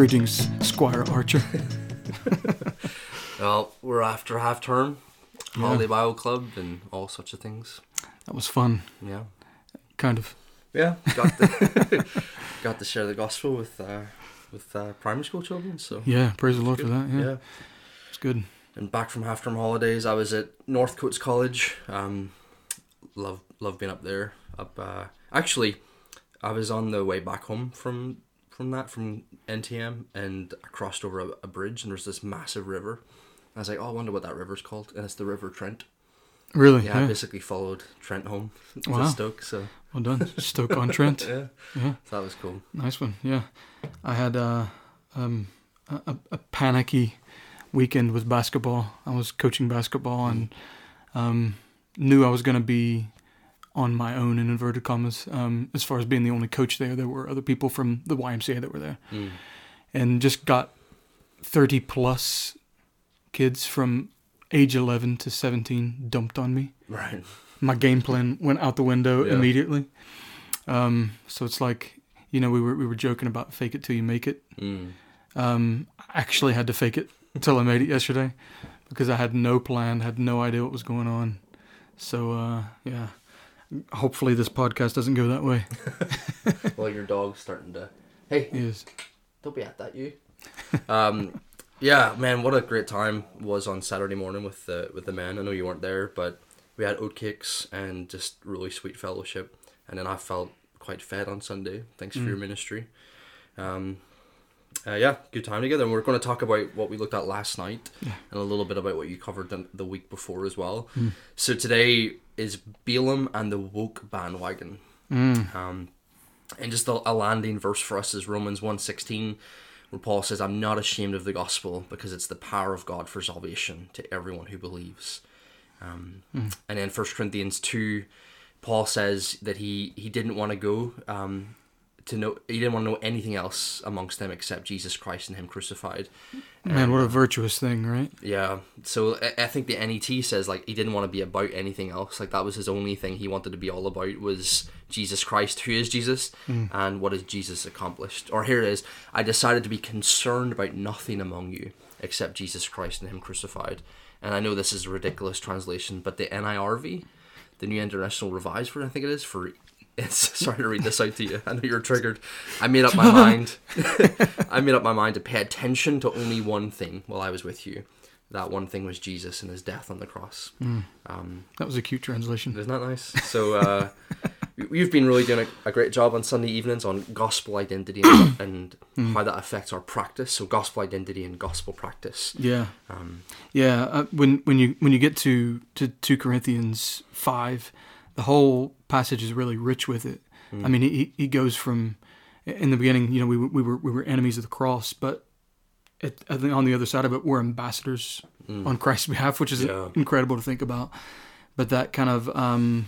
Greetings, Squire Archer. Well, we're after half term, Yeah. holiday Bible club, and all such of things. That was fun, Yeah, kind of. yeah. Got to got to share the gospel with uh, with uh, primary school children. So Yeah, praise the Lord for that. Yeah, yeah. it's good. And back from half term holidays, I was at Northcotes College. Um, love love being up there. Up uh, actually, I was on the way back home from from that from NTM, and I crossed over a, a bridge, and there's this massive river. I was like, oh, I wonder what that river's called, and it's the River Trent. Really? Yeah, I basically followed Trent home to Wow. Stoke. So Well done, Stoke on Trent. yeah, Yeah, so that was cool. nice one. Yeah, I had uh, um, a, a- a panicky weekend with basketball. I was coaching basketball and um, knew I was going to be on my own in inverted commas. Um, as far as being the only coach there, there were other people from the YMCA that were there. Mm. and just got 30 plus kids from age 11 to 17 dumped on me. Right. My game plan went out the window Yeah. immediately. Um, so it's like, you know, we were we were joking about fake it till you make it. Mm. Um, I actually had to fake it till I made it yesterday because I had no plan, had no idea what was going on. So uh, yeah, hopefully this podcast doesn't go that way. Well, your dog's starting to. Hey, Yes. don't be at that, you. um, yeah, man, what a great time was on Saturday morning with the with the men. I know you weren't there, but we had oat cakes and just really sweet fellowship. And then I felt quite fed on Sunday. Thanks for your ministry. Um, uh, yeah, good time together. And we're going to talk about what we looked at last night Yeah. and a little bit about what you covered the, the week before as well. So today is Balaam and the woke bandwagon. Mm. Um, and just a, a landing verse for us is Romans 1.16 where Paul says, I'm not ashamed of the gospel because it's the power of God for salvation to everyone who believes. Um, And then 1 Corinthians 2, Paul says that he, he didn't want to go um, to know, he didn't want to know anything else amongst them except Jesus Christ and him crucified. Man, what a virtuous thing, right? Yeah, so I, I think the NET says like he didn't want to be about anything else. Like that was his only thing he wanted to be all about was Jesus Christ. Who is Jesus, hmm. and what has Jesus accomplished? Or here it is: I decided to be concerned about nothing among you except Jesus Christ and Him crucified. And I know this is a ridiculous translation, but the NIRV, the New International Revised Version, I think it is for. It's sorry to read this out to you. I know you're triggered. I made up my mind. I made up my mind to pay attention to only one thing while I was with you. That one thing was Jesus and his death on the cross. Um, That was a cute translation. isn't that nice? So uh, we've been really doing a, a great job on Sunday evenings on gospel identity and, and how that affects our practice. So gospel identity and gospel practice. Yeah. Um, Yeah, uh, when when you when you get to to two Corinthians five, the whole passage is really rich with it. I mean, he he goes from in the beginning, you know, we were- we were we were enemies of the cross, but it, I think on the other side of it, we're ambassadors on Christ's behalf, which is Yeah. incredible to think about. But that kind of um,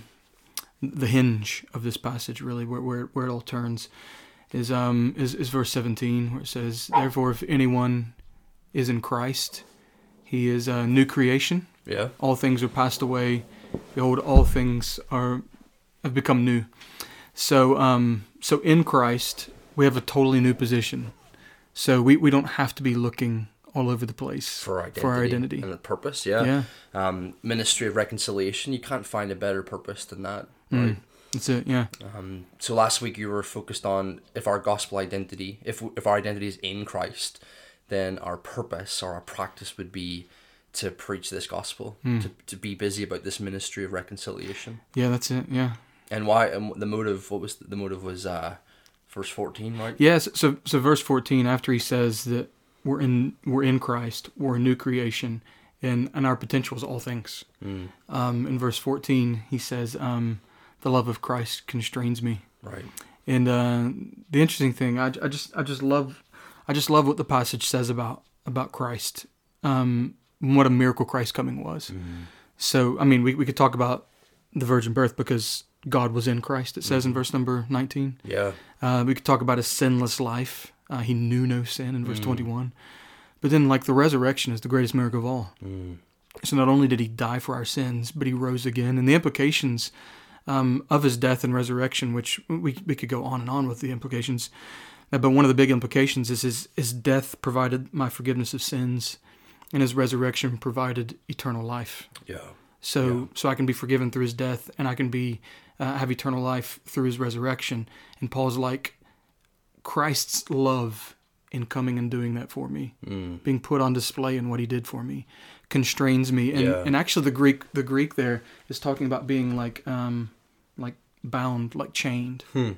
the hinge of this passage, really, where where, where it all turns, is um is, is verse seventeen, where it says, "Therefore, if anyone is in Christ." He is a new creation. yeah. All things are passed away. Behold, all things are have become new. So, um, so in Christ, we have a totally new position. So we, we don't have to be looking all over the place For our identity, for our identity. and the purpose, yeah. Yeah, Um, ministry of reconciliation. You can't find a better purpose than that, Mm. that's it. Yeah, Um, so last week you were focused on if our gospel identity, if if our identity is in Christ, then our purpose or our practice would be to preach this gospel, to, to be busy about this ministry of reconciliation. yeah, that's it. Yeah, And why? And the motive. What was the motive? Was uh, verse fourteen, right? yes. So, so verse fourteen, after he says that we're in we're in Christ, we're a new creation, and and our potential is all things. Mm, Um, in verse fourteen, he says, um, "The love of Christ constrains me." right. And uh, the interesting thing, I, I just I just love I just love what the passage says about about Christ, um, what a miracle Christ coming was. Mm, So I mean, we we could talk about the virgin birth because God was in Christ. It says in verse number nineteen. Yeah. Uh, we could talk about his sinless life. Uh, he knew no sin in verse Mm. twenty one. But then, like the resurrection is the greatest miracle of all. Mm, So not only did he die for our sins, but he rose again, and the implications um, of his death and resurrection, which we we could go on and on with the implications, Uh, But one of the big implications is his, his death provided my forgiveness of sins, and his resurrection provided eternal life. Yeah. So so I can be forgiven through his death, and I can be uh, have eternal life through his resurrection. And Paul's like Christ's love in coming and doing that for me, Mm. being put on display in what he did for me, constrains me. And Yeah. and actually, the Greek the Greek there is talking about being like um like bound, like chained, Hmm.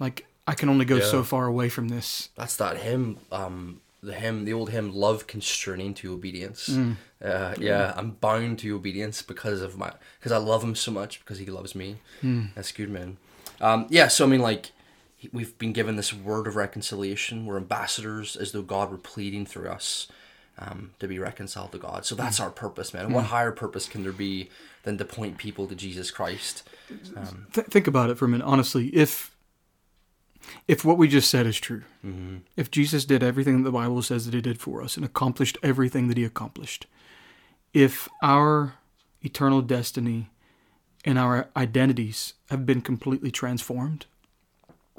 like I can only go so far away from this. That's that hymn, um, the hymn, the old hymn, "Love constraining to obedience." Uh, yeah, I'm bound to obedience because of my, because I love him so much because he loves me. That's good, man. Um, yeah, so I mean, like, we've been given this word of reconciliation. We're ambassadors, as though God were pleading through us um, to be reconciled to God. So that's our purpose, man. What higher purpose can there be than to point people to Jesus Christ? Th- think about it for a minute, honestly. If if what we just said is true, Mm-hmm. if Jesus did everything that the Bible says that he did for us and accomplished everything that he accomplished, if our eternal destiny and our identities have been completely transformed,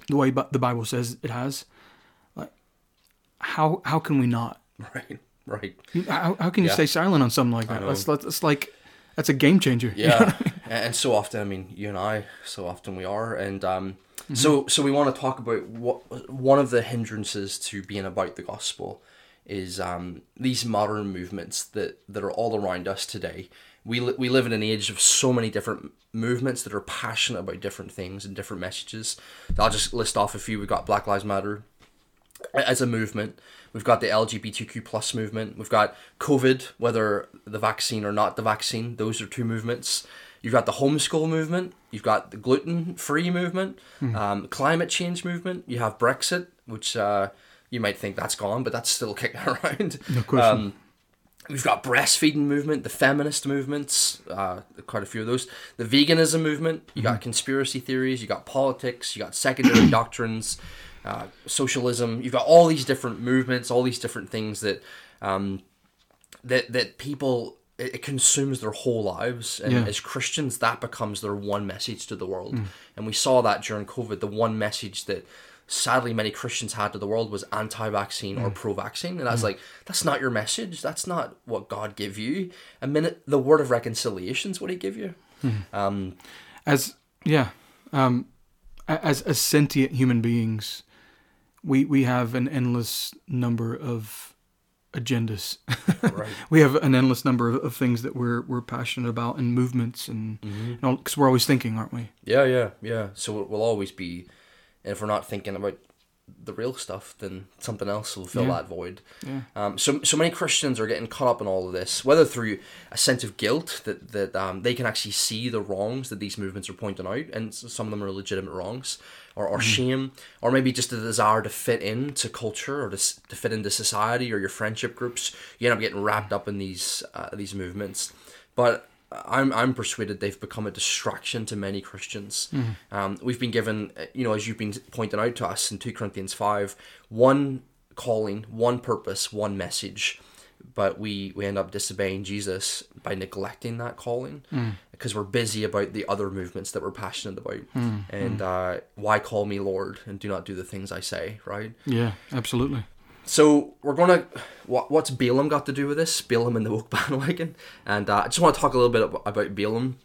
the way the Bible says it has, like, how how can we not? Right, right. How, how can you Yeah. stay silent on something like that? That's, that's like that's a game changer. Yeah, and and so often, I mean, you and I, so often we are, and um, so so we want to talk about what one of the hindrances to being about the gospel is um, these modern movements that that are all around us today. We li- we live in an age of so many different movements that are passionate about different things and different messages. I'll just list off a few. We've got Black Lives Matter, as a movement. We've got the LGBTQ plus movement. We've got COVID, whether the vaccine or not the vaccine. Those are two movements. You've got the homeschool movement. You've got the gluten free movement, um, climate change movement. You have Brexit, which uh, you might think that's gone, but that's still kicking around. No question. Um, We've got breastfeeding movement, the feminist movements, uh, quite a few of those. The veganism movement. You got conspiracy theories. You got politics. You got secondary doctrines, uh, socialism. You've got all these different movements, all these different things that um, that that people it, it consumes their whole lives. And Yeah. as Christians, that becomes their one message to the world. And we saw that during COVID. The one message that sadly many Christians had to the world was anti-vaccine or pro-vaccine, and I was like, that's not your message. That's not what God gave you. A minute, the word of reconciliation is what He give you. Um, as yeah um as as sentient human beings we we have an endless number of agendas right. we have an endless number of, of things that we're we're passionate about and movements and because we're always thinking aren't we Yeah, yeah, yeah. So we'll always be, and if we're not thinking about the real stuff, then something else will fill Yeah. that void. yeah Um, so so many Christians are getting caught up in all of this, whether through a sense of guilt that that um, they can actually see the wrongs that these movements are pointing out, and some of them are legitimate wrongs, or, or shame, or maybe just a desire to fit into culture or to, to fit into society or your friendship groups. You end up getting wrapped up in these uh, these movements, but. I'm I'm persuaded they've become a distraction to many Christians. Um, we've been given, uh, you know, as you've been pointing out to us in two Corinthians five, one calling, one purpose, one message, but we we end up disobeying Jesus by neglecting that calling because we're busy about the other movements that we're passionate about. And uh, why call me Lord and do not do the things I say, right? yeah absolutely So we're gonna what what's Balaam got to do with this? Balaam and the woke bandwagon, and uh, I just want to talk a little bit ab- about Balaam.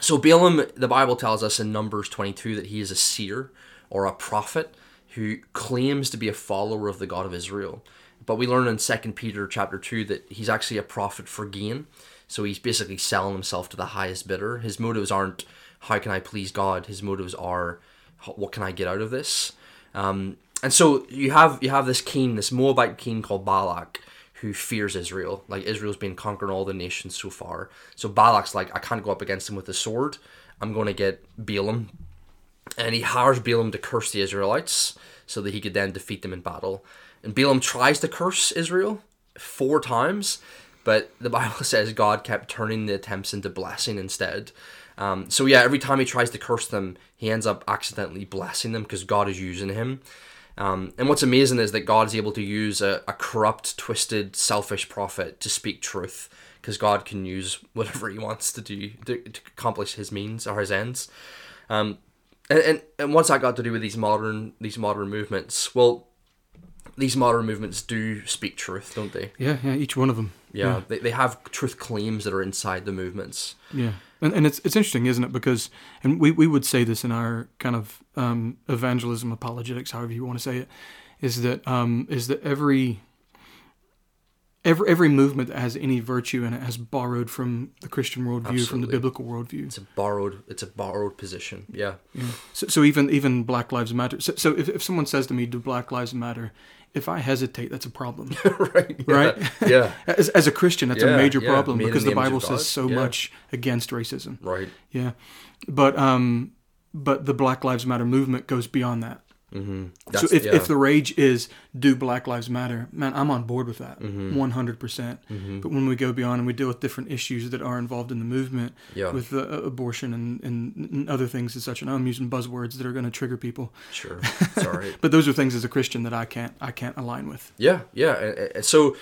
So Balaam, the Bible tells us in Numbers twenty two that he is a seer or a prophet who claims to be a follower of the God of Israel. But we learn in Second Peter chapter two that he's actually a prophet for gain. So he's basically selling himself to the highest bidder. His motives aren't how can I please God. His motives are what can I get out of this. Um, and so you have you have this king, this Moabite king called Balak, who fears Israel. Like Israel's been conquering all the nations so far. So Balak's like, I can't go up against him with a sword. I'm going to get Balaam, and he hires Balaam to curse the Israelites so that he could then defeat them in battle. And Balaam tries to curse Israel four times, but the Bible says God kept turning the attempts into blessing instead. Um, so yeah, every time he tries to curse them, he ends up accidentally blessing them because God is using him. Um, and what's amazing is that God is able to use a, a corrupt, twisted, selfish prophet to speak truth because God can use whatever he wants to do to, to accomplish his means or his ends. Um, and, and and what's that got to do with these modern these modern movements? Well, these modern movements do speak truth, don't they? Yeah, yeah, each one of them. Yeah, They, they have truth claims that are inside the movements. Yeah, and, and it's it's interesting, isn't it? Because and we, we would say this in our kind of um, evangelism apologetics, however you want to say it, is that um, is that every every every movement that has any virtue in it has borrowed from the Christian worldview, from the biblical worldview. It's a borrowed it's a borrowed position. Yeah. So, so even even Black Lives Matter. So, so if, if someone says to me, "Do Black Lives Matter?" If I hesitate, that's a problem. right. Yeah. Right? Yeah. As, as a Christian, that's a major yeah, problem made because the the Bible says so Yeah. much against racism. Right. Yeah, but um, but the Black Lives Matter movement goes beyond that. Mm-hmm. so if, if the rage is do Black Lives Matter, man, I'm on board with that, Mm-hmm. one hundred percent. But when we go beyond and we deal with different issues that are involved in the movement, Yeah. with uh, abortion and, and, and other things and such, and I'm using buzzwords that are going to trigger people, sure, sorry. right. but those are things as a Christian that I can't I can't align with. Yeah, yeah. uh, uh, So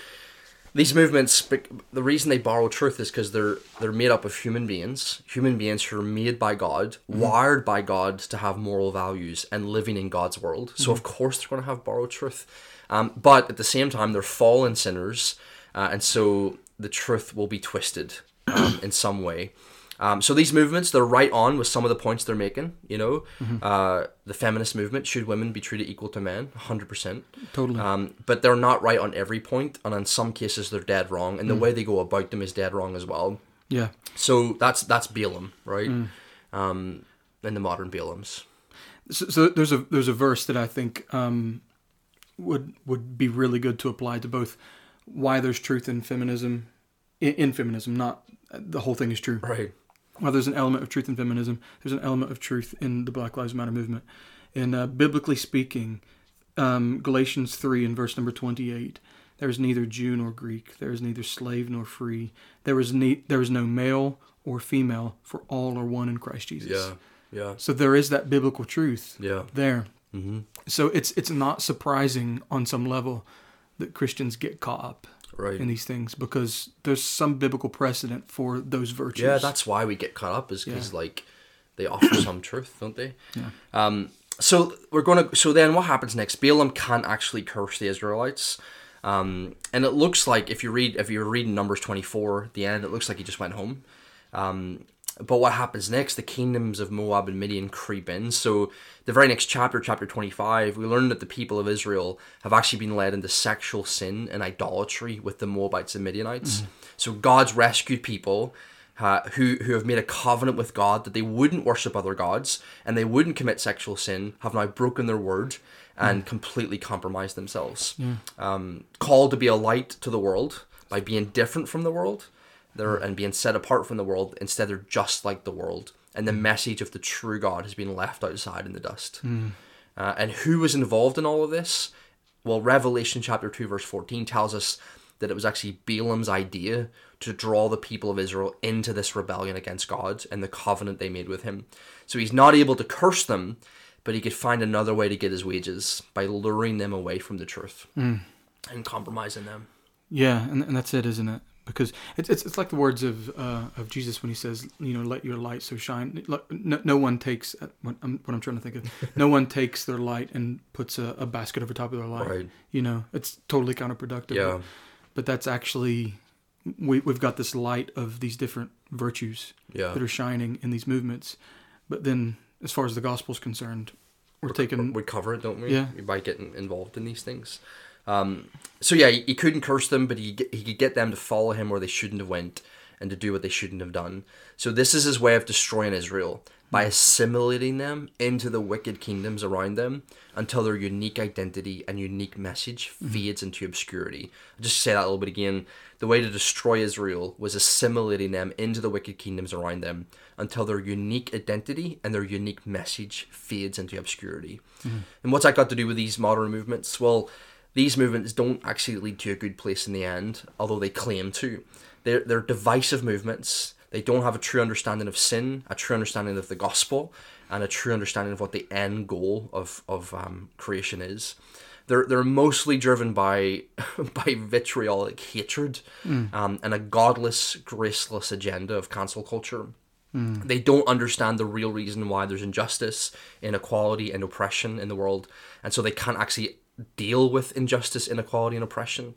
these movements, the reason they borrow truth is because they're they're made up of human beings, human beings who are made by God, wired by God to have moral values and living in God's world. So of course they're going to have borrowed truth, um, but at the same time they're fallen sinners, uh, and so the truth will be twisted um, in some way. Um, so these movements, they're right on with some of the points they're making. You know, uh, the feminist movement should women be treated equal to men, hundred percent. Totally. Um, but they're not right on every point, and in some cases they're dead wrong, and the way they go about them is dead wrong as well. yeah. So that's that's Balaam, right? Um, and the modern Balaams. So, so there's a there's a verse that I think um, would would be really good to apply to both why there's truth in feminism, in, in feminism, not the whole thing is true. Right. While there's an element of truth in feminism, there's an element of truth in the Black Lives Matter movement. And uh, biblically speaking, um, Galatians three and verse number twenty eight. There is neither Jew nor Greek. There is neither slave nor free. There is ne- there is no male or female, for all are one in Christ Jesus. Yeah. Yeah. So there is that biblical truth Yeah. there. Mm-hmm. So it's it's not surprising on some level that Christians get caught up Right. in these things because there's some biblical precedent for those virtues. Yeah, that's why we get caught up is because Yeah. like they offer some truth, don't they? Yeah. Um. So we're gonna. So then, what happens next? Balaam can't actually curse the Israelites. Um, and it looks like if you read if you're reading Numbers 24, the end, it looks like he just went home. Um, but what happens next? The kingdoms of Moab and Midian creep in. So the very next chapter, chapter 25, we learn that the people of Israel have actually been led into sexual sin and idolatry with the Moabites and Midianites. So God's rescued people uh, who who have made a covenant with God that they wouldn't worship other gods and they wouldn't commit sexual sin have now broken their word and completely compromised themselves. Um, called to be a light to the world by being different from the world, they're and being set apart from the world. Instead, they're just like the world, and the hmm. message of the true God has been left outside in the dust. Hmm. Uh, and who was involved in all of this? Well, Revelation chapter 2, verse 14 tells us that it was actually Balaam's idea to draw the people of Israel into this rebellion against God and the covenant they made with him. So he's not able to curse them, but he could find another way to get his wages by luring them away from the truth hmm. and compromising them. Yeah, and, and that's it, isn't it? Because it's, it's it's like the words of uh, of Jesus when he says, you know, let your light so shine. No, no one takes what I'm, what I'm trying to think of. no one takes their light and puts a, a basket over top of their light. Right. You know, it's totally counterproductive. Yeah. But that's actually we we've got this light of these different virtues Yeah. that are shining in these movements. But then, as far as the gospel's concerned, we're taking we cover it, don't we? Yeah. By getting involved in these things. Um, so yeah, he, he couldn't curse them, but he he could get them to follow him where they shouldn't have went and to do what they shouldn't have done. So this is his way of destroying Israel by hmm. assimilating them into the wicked kingdoms around them until their unique identity and unique message hmm. fades into obscurity. I'll just say that a little bit again. The way to destroy Israel was assimilating them into the wicked kingdoms around them until their unique identity and their unique message fades into obscurity. Hmm. And what's that got to do with these modern movements? Well, these movements don't actually lead to a good place in the end, although they claim to. They're, they're divisive movements. They don't have a true understanding of sin, a true understanding of the gospel, and a true understanding of what the end goal of, of um, creation is. They're, they're mostly driven by by vitriolic hatred um, and a godless, graceless agenda of cancel culture. They don't understand the real reason why there's injustice, inequality, and oppression in the world, and so they can't actually deal with injustice, inequality, and oppression.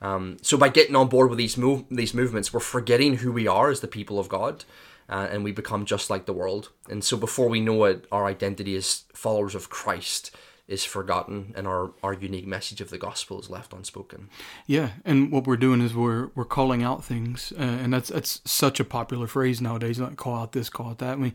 Um, so by getting on board with these move these movements, we're forgetting who we are as the people of God, uh, and we become just like the world. And so before we know it, our identity as followers of Christ is forgotten, and our, our unique message of the gospel is left unspoken. Yeah, and what we're doing is we're we're calling out things, uh, and that's that's such a popular phrase nowadays. Like call out this, call out that. We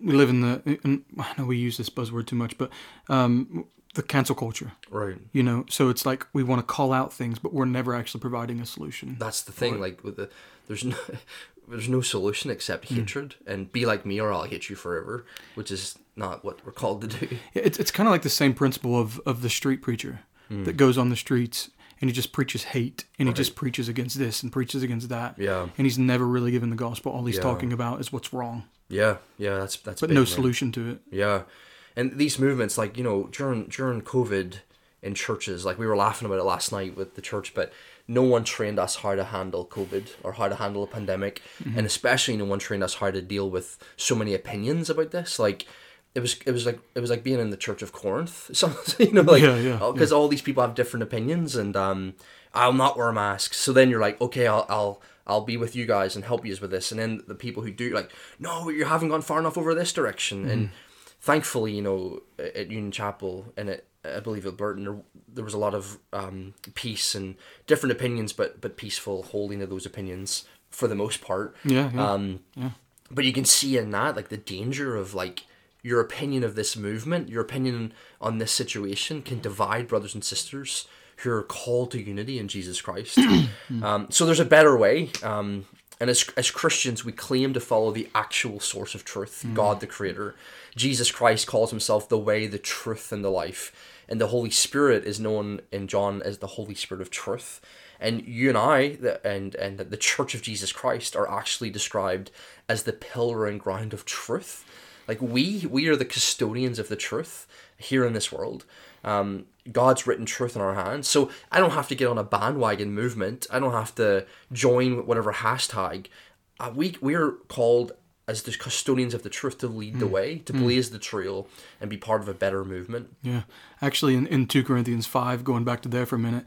we live in the. In, I know we use this buzzword too much, but um, the cancel culture. Right. You know, so it's like we want to call out things, but we're never actually providing a solution. That's the thing. Like with the there's no there's no solution except hmm. hatred and be like me or I'll hate you forever, which is not what we're called to do. It's it's kind of like the same principle of of the street preacher hmm. that goes on the streets and he just preaches hate and he just preaches against this and preaches against that. Yeah. And he's never really given the gospel. All he's Yeah. talking about is what's wrong, Yeah, yeah, that's that's but big, no man. solution to it. Yeah, and these movements, like you know, during during COVID in churches, like we were laughing about it last night with the church, but no one trained us how to handle COVID or how to handle a pandemic, and especially no one trained us how to deal with so many opinions about this. Like it was, it was like it was like being in the Church of Corinth. So you know, like Yeah, yeah, because all these people have different opinions, and um, I'll not wear masks. So then you're like, okay, I'll I'll. I'll be with you guys and help you with this, and then the people who do like, no, you haven't gone far enough over this direction, and thankfully, you know, at Union Chapel and at I believe at Burton, there, there was a lot of um, peace and different opinions, but but peaceful holding of those opinions for the most part. Yeah, yeah. Um, But you can see in that like the danger of like your opinion of this movement, your opinion on this situation can divide brothers and sisters who are called to unity in Jesus Christ. um, so there's a better way. Um, and as, as Christians, we claim to follow the actual source of truth, mm. God the Creator. Jesus Christ calls himself the way, the truth, and the life. And the Holy Spirit is known in John as the Holy Spirit of truth. And you and I, the, and and the Church of Jesus Christ, are actually described as the pillar and ground of truth. Like we, we are the custodians of the truth here in this world. Um, God's written truth in our hands, so I don't have to get on a bandwagon movement. I don't have to join whatever hashtag. Uh, we we are called as the custodians of the truth to lead the way, to blaze the trail, and be part of a better movement. Yeah, actually, in, in two Corinthians five, going back to there for a minute,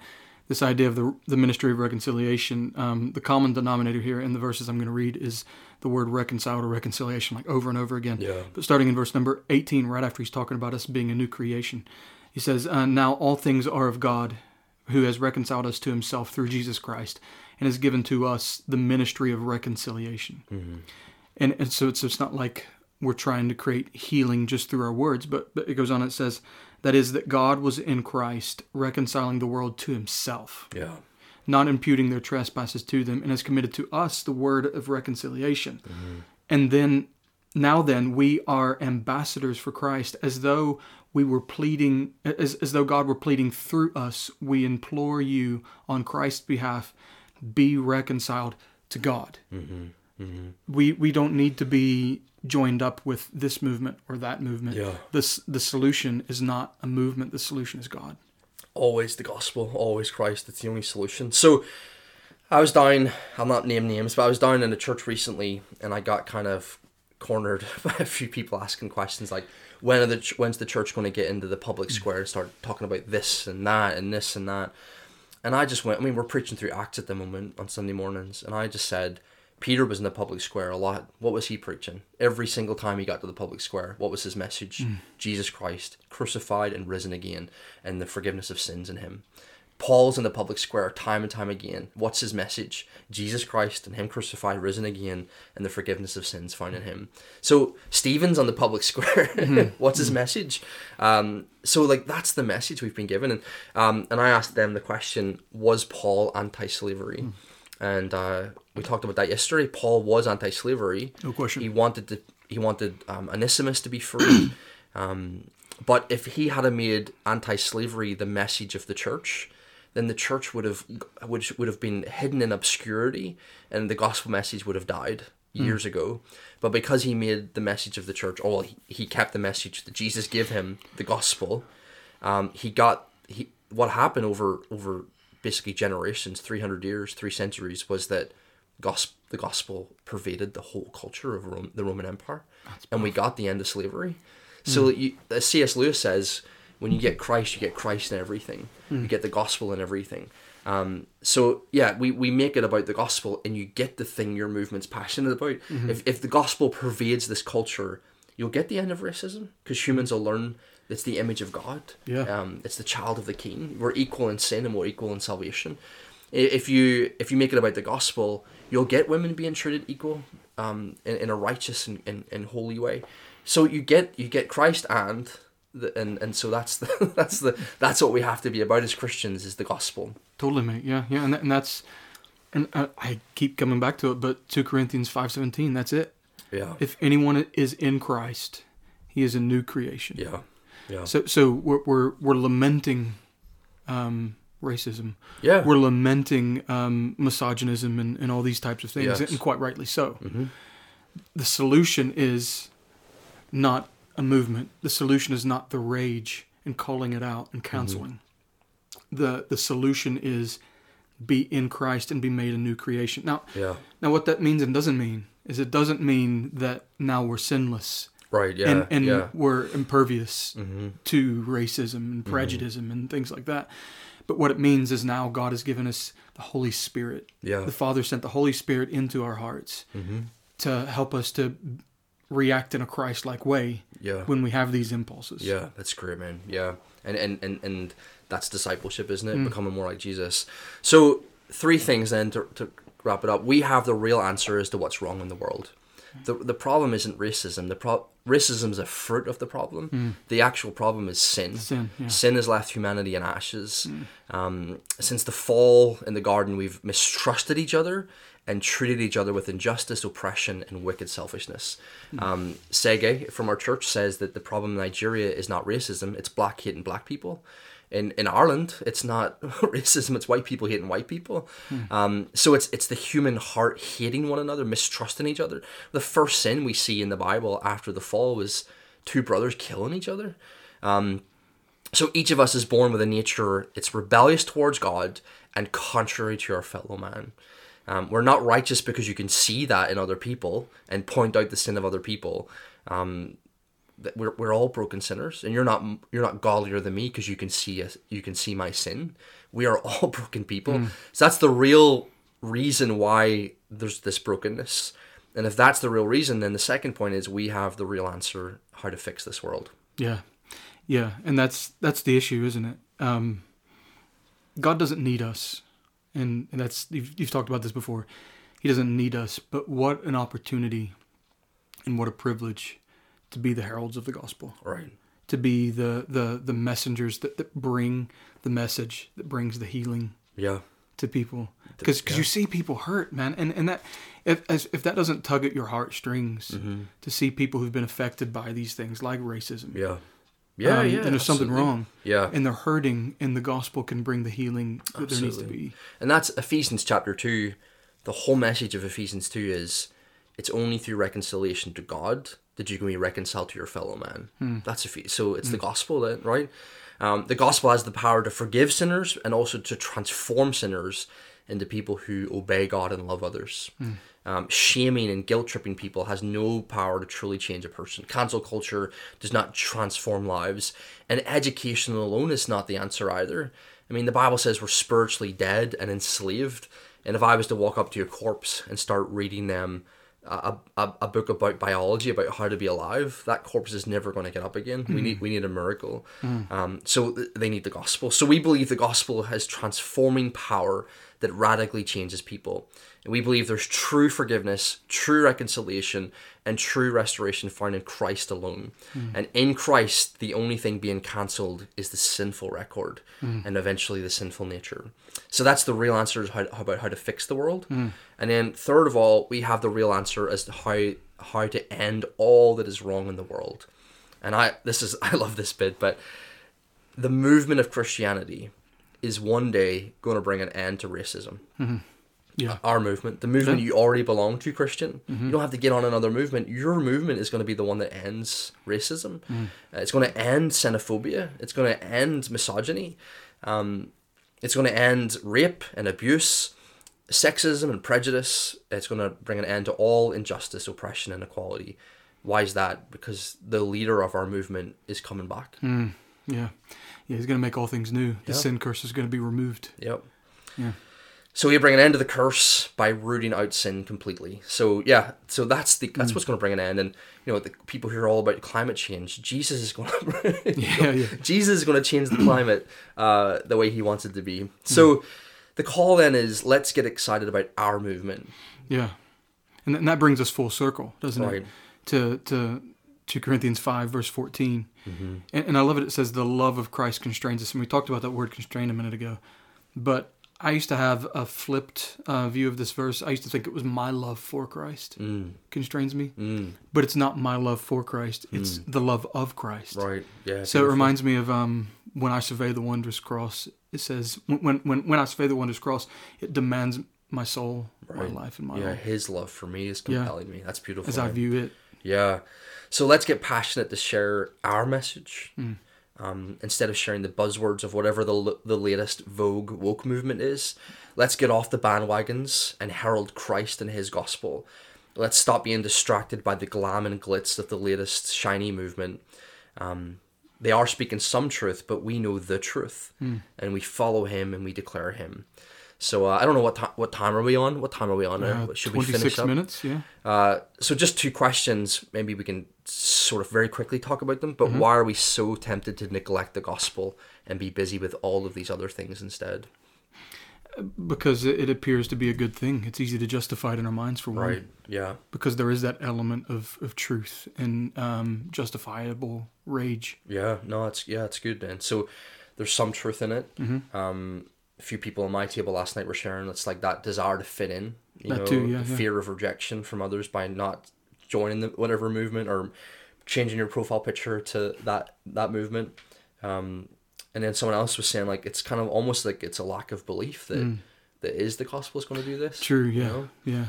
this idea of the the ministry of reconciliation, um, the common denominator here in the verses I'm going to read is the word reconciled or reconciliation, like over and over again. Yeah. But starting in verse number 18, right after he's talking about us being a new creation, he says, uh, "Now all things are of God, who has reconciled us to Himself through Jesus Christ, and has given to us the ministry of reconciliation." and and so it's it's not like we're trying to create healing just through our words, but, but it goes on. It says that is that God was in Christ reconciling the world to Himself, Yeah. not imputing their trespasses to them, and has committed to us the word of reconciliation. And then now then we are ambassadors for Christ, as though we were pleading, as as though God were pleading through us. We implore you on Christ's behalf, be reconciled to God mm-hmm. Mm-hmm. we we don't need to be joined up with this movement or that movement. Yeah. This the solution is not a movement. The solution is God. always the gospel, always Christ. It's the only solution. So I was down, I'll not name names, but I was down in a church recently and I got kind of cornered by a few people asking questions like, when are the ch- when's the church going to get into the public mm. square and start talking about this and that and this and that? And I just went, I mean, we're preaching through Acts at the moment on Sunday mornings, and I just said, Peter was in the public square a lot. What was he preaching? Every single time he got to the public square, what was his message? Mm. Jesus Christ, crucified and risen again, and the forgiveness of sins in him. Paul's in the public square time and time again. What's his message? Jesus Christ and him crucified, risen again, and the forgiveness of sins found in him. So Stephen's on the public square. What's his message? Um, so like that's the message we've been given. And um, and I asked them the question: Was Paul anti-slavery? And uh, we talked about that yesterday. Paul was anti-slavery. No question. He wanted to. He wanted um, Onesimus to be free. um, but if he had made anti-slavery the message of the church, then the church would have would would have been hidden in obscurity, and the gospel message would have died years ago. But because he made the message of the church, oh, well, he, he kept the message that Jesus gave him, the gospel. Um, he got he. What happened over over basically generations, three hundred years, three centuries, was that gospel the gospel pervaded the whole culture of Rome, the Roman Empire, and we got the end of slavery. So you, as C.S. Lewis says, when you get Christ, you get Christ in everything. You get the gospel in everything. Um, so yeah, we, we make it about the gospel, and you get the thing your movement's passionate about. If if the gospel pervades this culture, you'll get the end of racism because humans will learn it's the image of God. Yeah. Um, it's the child of the King. We're equal in sin and we're equal in salvation. If you if you make it about the gospel, you'll get women being treated equal um, in, in a righteous and, and, and holy way. So you get you get Christ and the, and and so that's the, that's the that's what we have to be about as Christians is the gospel. Totally, mate. Yeah, yeah, and, and that's, and I, I keep coming back to it, but two Corinthians five seventeen. That's it. Yeah. If anyone is in Christ, he is a new creation. Yeah. Yeah. So, so we're we're, we're lamenting um, racism. Yeah. We're lamenting um, misogynism and, and all these types of things, Yes. and quite rightly so. Mhm. The solution is not a movement. The solution is not the rage and calling it out and counseling. The the solution is be in Christ and be made a new creation. Now, Yeah. now what that means and doesn't mean is it doesn't mean that now we're sinless Right. Yeah. and and yeah. we're impervious Mm-hmm. to racism and prejudice and things like that. But what it means is now God has given us the Holy Spirit. Yeah. The Father sent the Holy Spirit into our hearts Mm-hmm. to help us to react in a Christ-like way Yeah. when we have these impulses. Yeah, that's great, man. Yeah, and and and and that's discipleship, isn't it? Mm. Becoming more like Jesus. So three things then to, to wrap it up. We have the real answer as to what's wrong in the world. Mm. The the problem isn't racism. The pro- racism is a fruit of the problem. Mm. The actual problem is sin. Sin, yeah. Sin has left humanity in ashes. Um, since the fall in the garden, we've mistrusted each other and treated each other with injustice, oppression, and wicked selfishness. Um, Sege from our church says that the problem in Nigeria is not racism; it's black hating black people. In in Ireland, it's not racism; it's white people hating white people. Um, so it's it's the human heart hating one another, mistrusting each other. The first sin we see in the Bible after the fall was two brothers killing each other. Um, so each of us is born with a nature it's rebellious towards God and contrary to our fellow man. Um, we're not righteous because you can see that in other people and point out the sin of other people. Um, that we're, we're all broken sinners, and you're not you're not godlier than me because you can see us, you can see my sin. We are all broken people. So that's the real reason why there's this brokenness. And if that's the real reason, then the second point is we have the real answer how to fix this world. Yeah, yeah, and that's that's the issue, isn't it? Um, God doesn't need us, and, and that's you've, you've talked about this before. He doesn't need us, but what an opportunity, and what a privilege, to be the heralds of the gospel, Right. to be the the the messengers that, that bring the message that brings the healing Yeah. to people because yeah. you see people hurt man and and that if as, if that doesn't tug at your heartstrings Mm-hmm. to see people who've been affected by these things like racism Yeah. Yeah, um, yeah. and there's something wrong Yeah. and they're hurting and the gospel can bring the healing that there needs to be And that's Ephesians chapter 2. The whole message of Ephesians 2 is it's only through reconciliation to God that you can be reconciled to your fellow man. Hmm. That's Ephes- so it's the gospel then, right? Um, the gospel has the power to forgive sinners and also to transform sinners into people who obey God and love others. Hmm. Um, shaming and guilt tripping people has no power to truly change a person. Cancel culture does not transform lives, and education alone is not the answer either. I mean, the Bible says we're spiritually dead and enslaved. And if I was to walk up to a corpse and start reading them a, a, a book about biology about how to be alive, that corpse is never going to get up again. We need we need a miracle. Um, so th- they need the gospel. So we believe the gospel has transforming power that radically changes people. And we believe there's true forgiveness, true reconciliation, and true restoration found in Christ alone. Hmm. And in Christ, the only thing being cancelled is the sinful record hmm. and eventually the sinful nature. So that's the real answer how, about how to fix the world. Hmm. And then third of all, we have the real answer as to how how to end all that is wrong in the world. And I this is I love this bit, but the movement of Christianity is one day going to bring an end to racism yeah our movement, the movement you already belong to, Christian. You don't have to get on another movement. Your movement is going to be the one that ends racism. Uh, it's going to end xenophobia. It's going to end misogyny. Um, it's going to end rape and abuse. sexism and prejudice. It's going to bring an end to all injustice, oppression, and inequality. Why is that? Because the leader of our movement is coming back. Yeah. Yeah, he's going to make all things new. The Yeah. sin curse is going to be removed. Yep. Yeah. So we bring an end to the curse by rooting out sin completely. So yeah, so that's the that's what's going to bring an end. And you know, the people who are all about climate change, Jesus is going to Yeah, yeah. Jesus is going to change the climate uh, the way He wants it to be. So the call then is let's get excited about our movement. Yeah. And, and that brings us full circle, doesn't Right. it? To, to 2 Corinthians 5, verse 14. Mm-hmm. And, and I love it. It says, the love of Christ constrains us. And we talked about that word constrain a minute ago. But I used to have a flipped uh, view of this verse. I used to think it was my love for Christ Mm, constrains me. mm, But it's not my love for Christ, it's the love of Christ. right. Yeah. So it reminds me of um, when I survey the wondrous cross. It says when when when I survey the wondrous cross, it demands my soul, my life, and my Yeah, all His love for me is Yeah. compelling me. That's beautiful. as I view it. Yeah. So let's get passionate to share our message Hmm. um, instead of sharing the buzzwords of whatever the, the latest Vogue woke movement is. Let's get off the bandwagons and herald Christ and his gospel. Let's stop being distracted by the glam and glitz of the latest shiny movement. Um, they are speaking some truth, but we know the truth, Hmm. and we follow him and we declare him. So uh, I don't know what ti- what time are we on? What time are we on? now? Uh, Should we finish six up? minutes. Yeah. Uh, so just two questions. Maybe we can sort of very quickly talk about them. Mm-hmm. But why are we so tempted to neglect the gospel and be busy with all of these other things instead? Because it, it appears to be a good thing. It's easy to justify it in our minds for one. Right. Yeah. Because there is that element of, of truth and um, justifiable rage. Yeah. No, it's yeah, it's good, man. So there's some truth in it. Mm-hmm. Um, a few people on my table last night were sharing it's like that desire to fit in. You That know, too, yeah, fear of rejection from others by not joining the whatever movement or changing your profile picture to that that movement. Um, and then someone else was saying like it's kind of almost like it's a lack of belief that that is the gospel is going to do this. Mm. True. you Yeah. know? Yeah.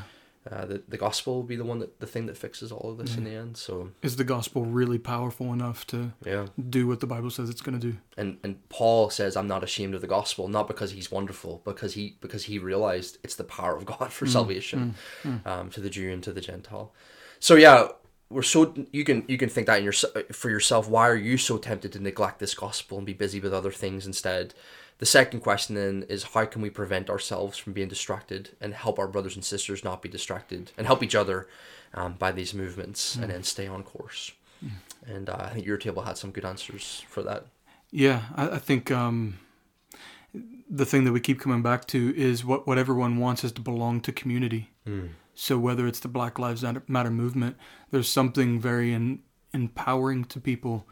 Uh, the, the gospel will be the one that the thing that fixes all of this in the end. So Is the gospel really powerful enough to yeah. do what the Bible says it's going to do? and and Paul says I'm not ashamed of the gospel not because he's wonderful because he because he realized it's the power of God for salvation Um, to the Jew and to the Gentile so yeah we're so you can you can think that in your for yourself why are you so tempted to neglect this gospel and be busy with other things instead the second question then is how can we prevent ourselves from being distracted and help our brothers and sisters not be distracted and help each other um, by these movements and then stay on course. And uh, I think your table had some good answers for that. Yeah, I, I think um, the thing that we keep coming back to is what what everyone wants is to belong to community. So whether it's the Black Lives Matter- Matter movement, there's something very in, empowering to people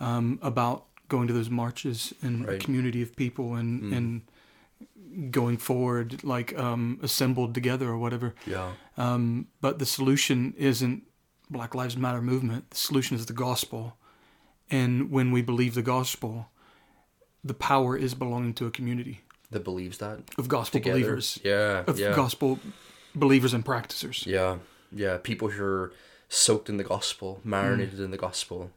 um, about going to those marches and a community of people and and going forward like um, assembled together or whatever. yeah Um, but the solution isn't Black Lives Matter movement. The solution is the gospel. And when we believe the gospel, the power is belonging to a community that believes that of gospel together. believers, Yeah, of yeah, gospel believers and practicers. yeah, yeah. People who are soaked in the gospel, marinated in the gospel,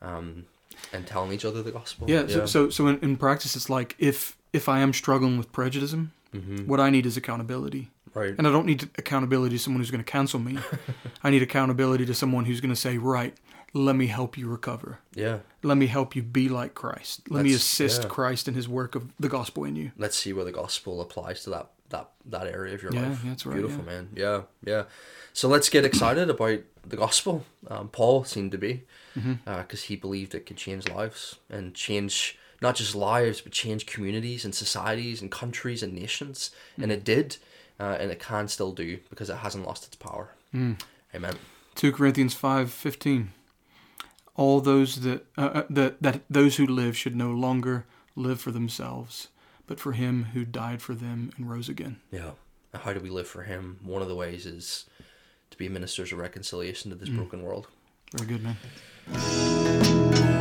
um, and telling each other the gospel. Yeah. So, so, so in, in practice, it's like if if I am struggling with prejudice, Mhm. what I need is accountability. right. And I don't need accountability to someone who's going to cancel me. I need accountability to someone who's going to say, right, let me help you recover. Yeah. Let me help you be like Christ. Let me Let's- assist yeah. Christ in his work of the gospel in you. Let's see where the gospel applies to that that that area of your Yeah, life. that's right, Beautiful yeah. man. Yeah, yeah. So let's get excited about the gospel. Um, Paul seemed to be, Mm-hmm. because he believed it could change lives and change not just lives but change communities and societies and countries and nations. And Mm. it did, uh, and it can still do because it hasn't lost its power. Mm. Amen. 2 Corinthians 5:15 All those that uh, uh, that that those who live should no longer live for themselves but for him who died for them and rose again. Yeah. How do we live for him? One of the ways is to be ministers of reconciliation to this mm. broken world. Very good, man.